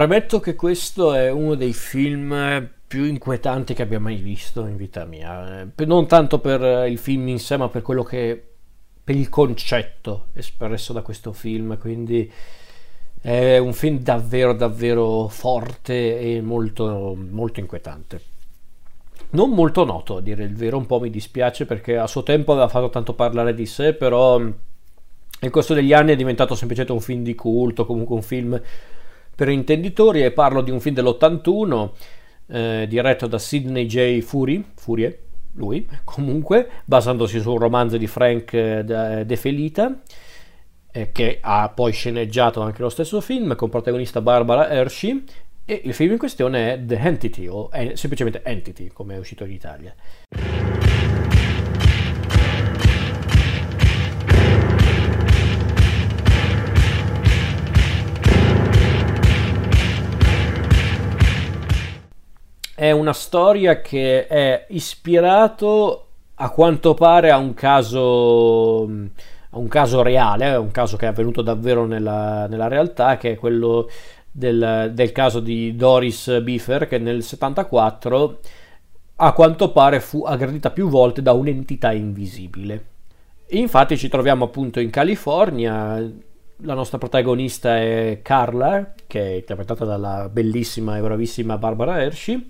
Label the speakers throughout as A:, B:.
A: Premetto che questo è uno dei film più inquietanti che abbia mai visto in vita mia. Non tanto per il film in sé, ma per quello che. per il concetto espresso da questo film. Quindi è un film davvero, davvero forte e molto, molto inquietante. Non molto noto, a dire il vero, un po' mi dispiace perché a suo tempo aveva fatto tanto parlare di sé, però nel corso degli anni è diventato semplicemente un film di culto, comunque un film per intenditori e parlo di un film dell'81 eh, diretto da Sidney J. Fury, Furie, lui, comunque, basandosi su un romanzo di Frank eh, De Felita, eh, che ha poi sceneggiato anche lo stesso film, con protagonista Barbara Hershey, e il film in questione è The Entity, o è semplicemente Entity, come è uscito in Italia. È una storia che è ispirato a quanto pare a un caso, a un caso reale, un caso che è avvenuto davvero nella, nella realtà, che è quello del, del, caso di Doris Biffer, che nel 74 a quanto pare fu aggredita più volte da un'entità invisibile. infatti ci troviamo appunto in California, la nostra protagonista è Carla, che è interpretata dalla bellissima e bravissima Barbara Hershey,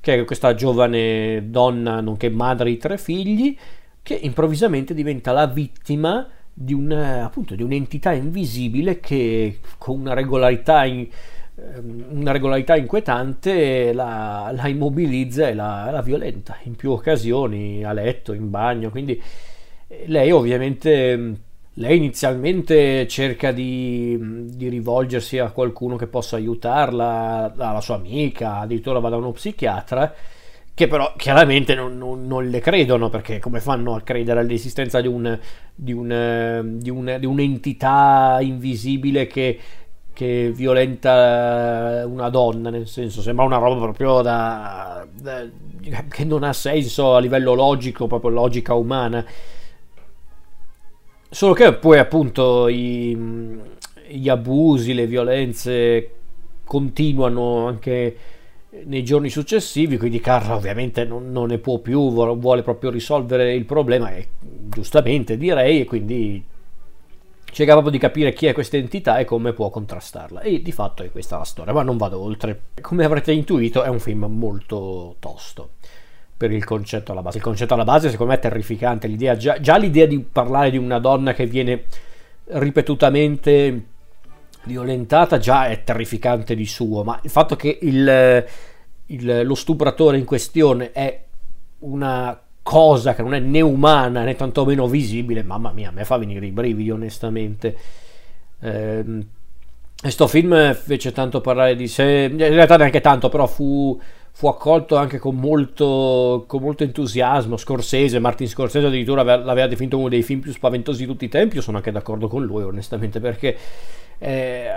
A: che è questa giovane donna, nonché madre di tre figli, che improvvisamente diventa la vittima di, un, appunto, di un'entità invisibile che con una regolarità, in, ehm, una regolarità inquietante la, la immobilizza e la, la, violenta in più occasioni, a letto, in bagno. Quindi eh, lei ovviamente lei inizialmente cerca di, di, rivolgersi a qualcuno che possa aiutarla, alla sua amica, addirittura va da uno psichiatra, che però chiaramente non, non, non le credono perché come fanno a credere all'esistenza di, un, di, un, di, un, un'entità invisibile che, che, violenta una donna, nel senso sembra una roba proprio da, da, che non ha senso a livello logico, proprio logica umana. Solo che poi appunto i, gli abusi, le violenze continuano anche nei giorni successivi, quindi Carla ovviamente non, non, ne può più, vuole proprio risolvere il problema, e giustamente direi, e quindi cerca proprio di capire chi è questa entità e come può contrastarla. E di fatto è questa la storia, ma non vado oltre. Come avrete intuito è un film molto tosto per il concetto alla base. Il concetto alla base secondo me è terrificante, l'idea, già, già l'idea di parlare di una donna che viene ripetutamente violentata già è terrificante di suo, ma il fatto che il, il, lo stupratore in questione è una cosa che non è né umana né tantomeno visibile, mamma mia, a me fa venire i brividi onestamente. Eh, questo film fece tanto parlare di sé, in realtà neanche tanto, però fu fu accolto anche con molto, con molto entusiasmo. Scorsese, Martin Scorsese addirittura l'aveva definito uno dei film più spaventosi di tutti i tempi. Io sono anche d'accordo con lui, onestamente, perché eh,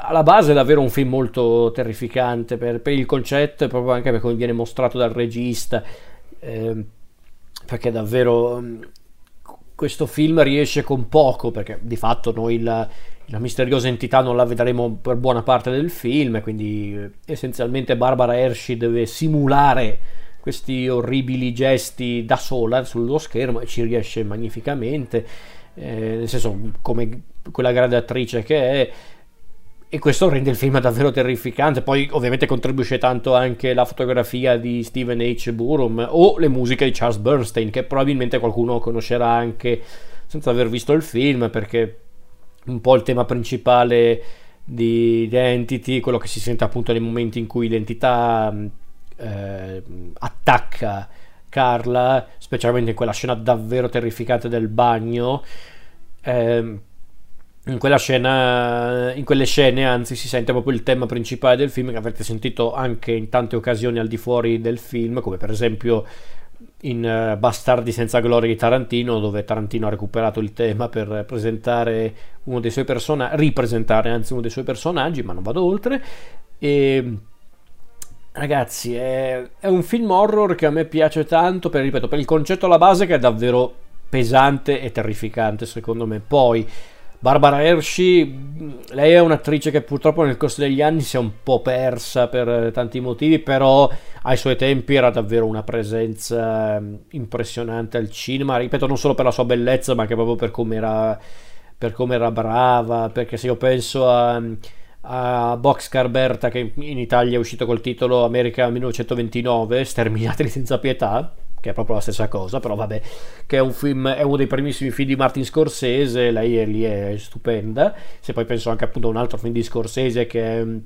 A: alla base è davvero un film molto terrificante per, per, il concetto e proprio anche per come viene mostrato dal regista. Eh, perché davvero questo film riesce con poco, perché di fatto noi la la misteriosa entità non la vedremo per buona parte del film, quindi eh, essenzialmente Barbara Hershey deve simulare questi orribili gesti da sola sullo schermo e ci riesce magnificamente, eh, nel senso come quella grande attrice che è. E questo rende il film davvero terrificante. Poi, ovviamente, contribuisce tanto anche la fotografia di Steven H. Burrum o le musiche di Charles Bernstein, che probabilmente qualcuno conoscerà anche senza aver visto il film, perché un po' il tema principale di Identity, quello che si sente appunto nei momenti in cui l'entità mm, eh, attacca Carla, specialmente in quella scena davvero terrificante del bagno. Eh, in scena, in quelle scene, anzi, si sente proprio il tema principale del film che avrete sentito anche in tante occasioni al di fuori del film, come per esempio in uh, Bastardi senza gloria di Tarantino, dove Tarantino ha recuperato il tema per presentare uno dei suoi personaggi, ripresentare anzi uno dei suoi personaggi, ma non vado oltre. E ragazzi, è, è, un film horror che a me piace tanto, per, ripeto, per il concetto alla base che è davvero pesante e terrificante, secondo me. Poi Barbara Hershey, lei è un'attrice che purtroppo nel corso degli anni si è un po' persa per tanti motivi, però ai suoi tempi era davvero una presenza ehm, impressionante al cinema, ripeto non solo per la sua bellezza, ma anche proprio per come era, per come era brava, perché se io penso a a Boxcar Berta che in Italia è uscito col titolo America 1929 Sterminateli senza pietà che è proprio la stessa cosa però vabbè che è un film è uno dei primissimi film di Martin Scorsese lei è lì è stupenda. Se poi penso anche appunto a un altro film di Scorsese che è mm,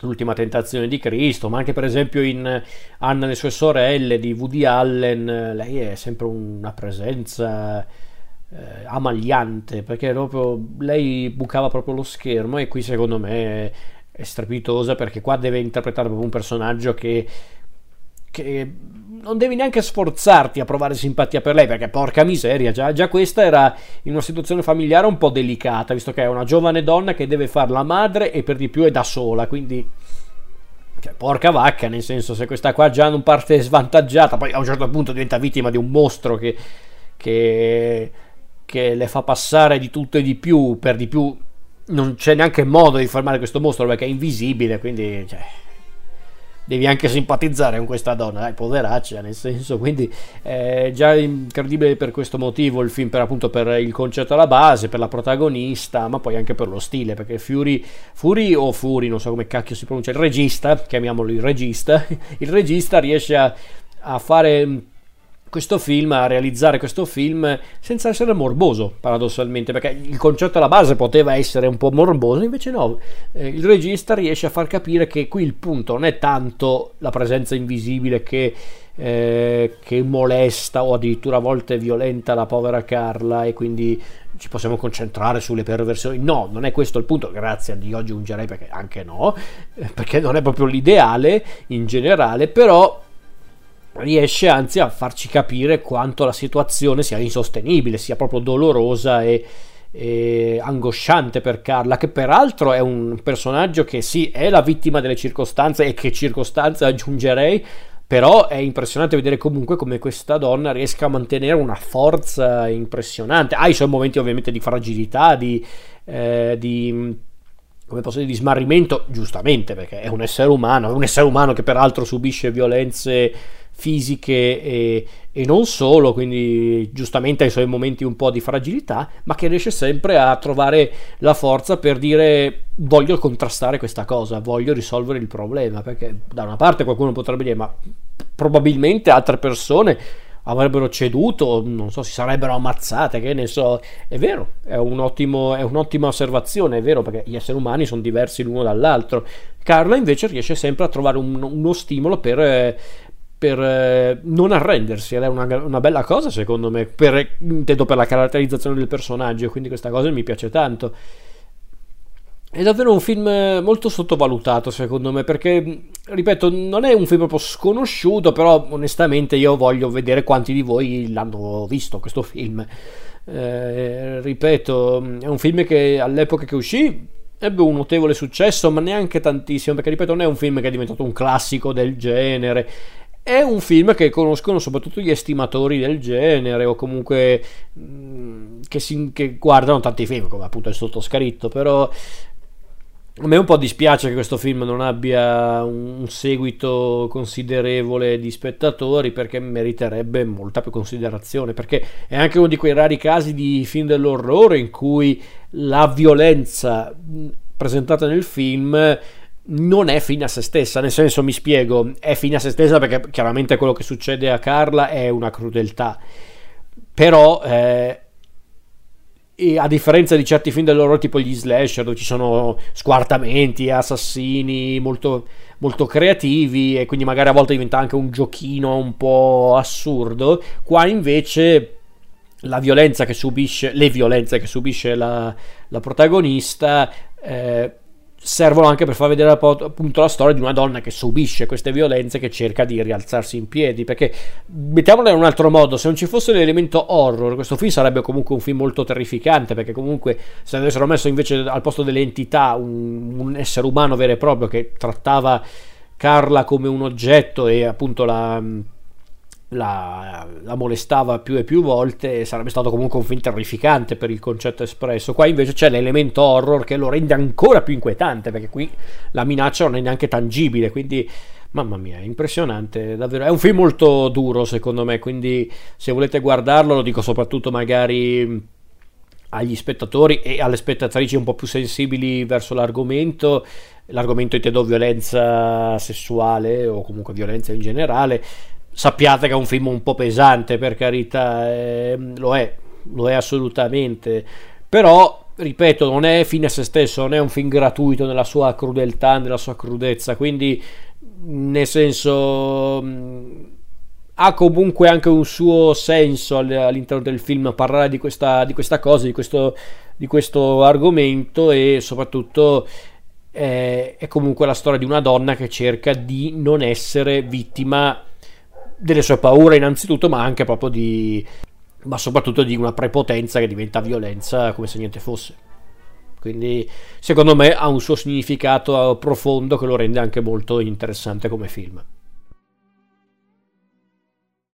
A: L'ultima tentazione di Cristo, ma anche per esempio in Anna e le sue sorelle di Woody Allen, lei è sempre una presenza eh, amagliante perché proprio lei bucava proprio lo schermo e qui secondo me è strepitosa perché qua deve interpretare proprio un personaggio che, che non devi neanche sforzarti a provare simpatia per lei perché porca miseria già, già, questa era in una situazione familiare un po' delicata visto che è una giovane donna che deve fare la madre e per di più è da sola quindi cioè, porca vacca nel senso se questa qua già non parte svantaggiata poi a un certo punto diventa vittima di un mostro che, che che le fa passare di tutto e di più, per di più non c'è neanche modo di fermare questo mostro perché è invisibile, quindi cioè, devi anche simpatizzare con questa donna, dai, poveraccia, nel senso, quindi è già incredibile per questo motivo il film, per appunto per il concetto alla base, per la protagonista, ma poi anche per lo stile, perché Fury, Fury o Fury, non so come cacchio si pronuncia, il regista, chiamiamolo il regista, il regista riesce a, a fare questo film, a realizzare questo film senza essere morboso, paradossalmente, perché il concetto alla base poteva essere un po' morboso, invece no, eh, il regista riesce a far capire che qui il punto non è tanto la presenza invisibile che, eh, che molesta o addirittura a volte violenta la povera Carla e quindi ci possiamo concentrare sulle perversioni. No, non è questo il punto, grazie a Dio aggiungerei perché anche no, eh, perché non è proprio l'ideale in generale, però riesce anzi a farci capire quanto la situazione sia insostenibile, sia proprio dolorosa e, e, angosciante per Carla, che peraltro è un personaggio che sì, è la vittima delle circostanze e che circostanze aggiungerei, però è impressionante vedere comunque come questa donna riesca a mantenere una forza impressionante. Ha i suoi momenti ovviamente di fragilità, di, eh, di dire, di smarrimento, giustamente, perché è un essere umano, è un essere umano che peraltro subisce violenze fisiche e, e, non solo, quindi giustamente ha i suoi momenti un po' di fragilità, ma che riesce sempre a trovare la forza per dire voglio contrastare questa cosa, voglio risolvere il problema, perché da una parte qualcuno potrebbe dire ma probabilmente altre persone avrebbero ceduto, non so, si sarebbero ammazzate, che ne so. È vero, è, un ottimo, è un'ottima osservazione, è vero, perché gli esseri umani sono diversi l'uno dall'altro. Carla invece riesce sempre a trovare un, uno stimolo per, per eh, non arrendersi. Ed è una, una, bella cosa secondo me per, intendo per la caratterizzazione del personaggio quindi questa cosa mi piace tanto. È davvero un film molto sottovalutato secondo me perché ripeto non è un film proprio sconosciuto però onestamente io voglio vedere quanti di voi l'hanno visto questo film. Eh, ripeto è un film che all'epoca che uscì ebbe un notevole successo ma neanche tantissimo perché ripeto non è un film che è diventato un classico del genere è un film che conoscono soprattutto gli estimatori del genere o comunque mh, mm, che, si, che guardano tanti film, come appunto è sottoscritto, però a me un po' dispiace che questo film non abbia un seguito considerevole di spettatori perché meriterebbe molta più considerazione, perché è anche uno di quei rari casi di film dell'orrore in cui la violenza mm, presentata nel film non è fine a se stessa, nel senso mi spiego, è fine a se stessa perché chiaramente quello che succede a Carla è una crudeltà, però eh, a differenza di certi film dell'orrore tipo gli slasher dove ci sono squartamenti, assassini molto, molto creativi e quindi magari a volte diventa anche un giochino un po' assurdo, qua invece la violenza che subisce, le violenze che subisce la, la protagonista eh, servono anche per far vedere appunto la storia di una donna che subisce queste violenze che cerca di rialzarsi in piedi perché mettiamola in un altro modo se non ci fosse l'elemento horror questo film sarebbe comunque un film molto terrificante perché comunque se avessero messo invece al posto delle entità un, un essere umano vero e proprio che trattava Carla come un oggetto e appunto la la, la, molestava più e più volte sarebbe stato comunque un film terrificante per il concetto espresso. Qua invece c'è l'elemento horror che lo rende ancora più inquietante perché qui la minaccia non è neanche tangibile quindi mamma mia è impressionante davvero. È un film molto duro secondo me quindi se volete guardarlo lo dico soprattutto magari agli spettatori e alle spettatrici un po' più sensibili verso l'argomento. L'argomento intendo violenza sessuale o comunque violenza in generale sappiate che è un film un po' pesante per carità, eh, lo è, lo è assolutamente, però ripeto, non è fine a se stesso, non è un film gratuito nella sua crudeltà, nella sua crudezza, quindi nel senso mm, ha comunque anche un suo senso all'interno del film parlare di questa, di questa cosa, di questo, di questo argomento e soprattutto è, è comunque la storia di una donna che cerca di non essere vittima delle sue paure innanzitutto, ma anche proprio di... ma soprattutto di una prepotenza che diventa violenza come se niente fosse. Quindi secondo me ha un suo significato profondo che lo rende anche molto interessante come film.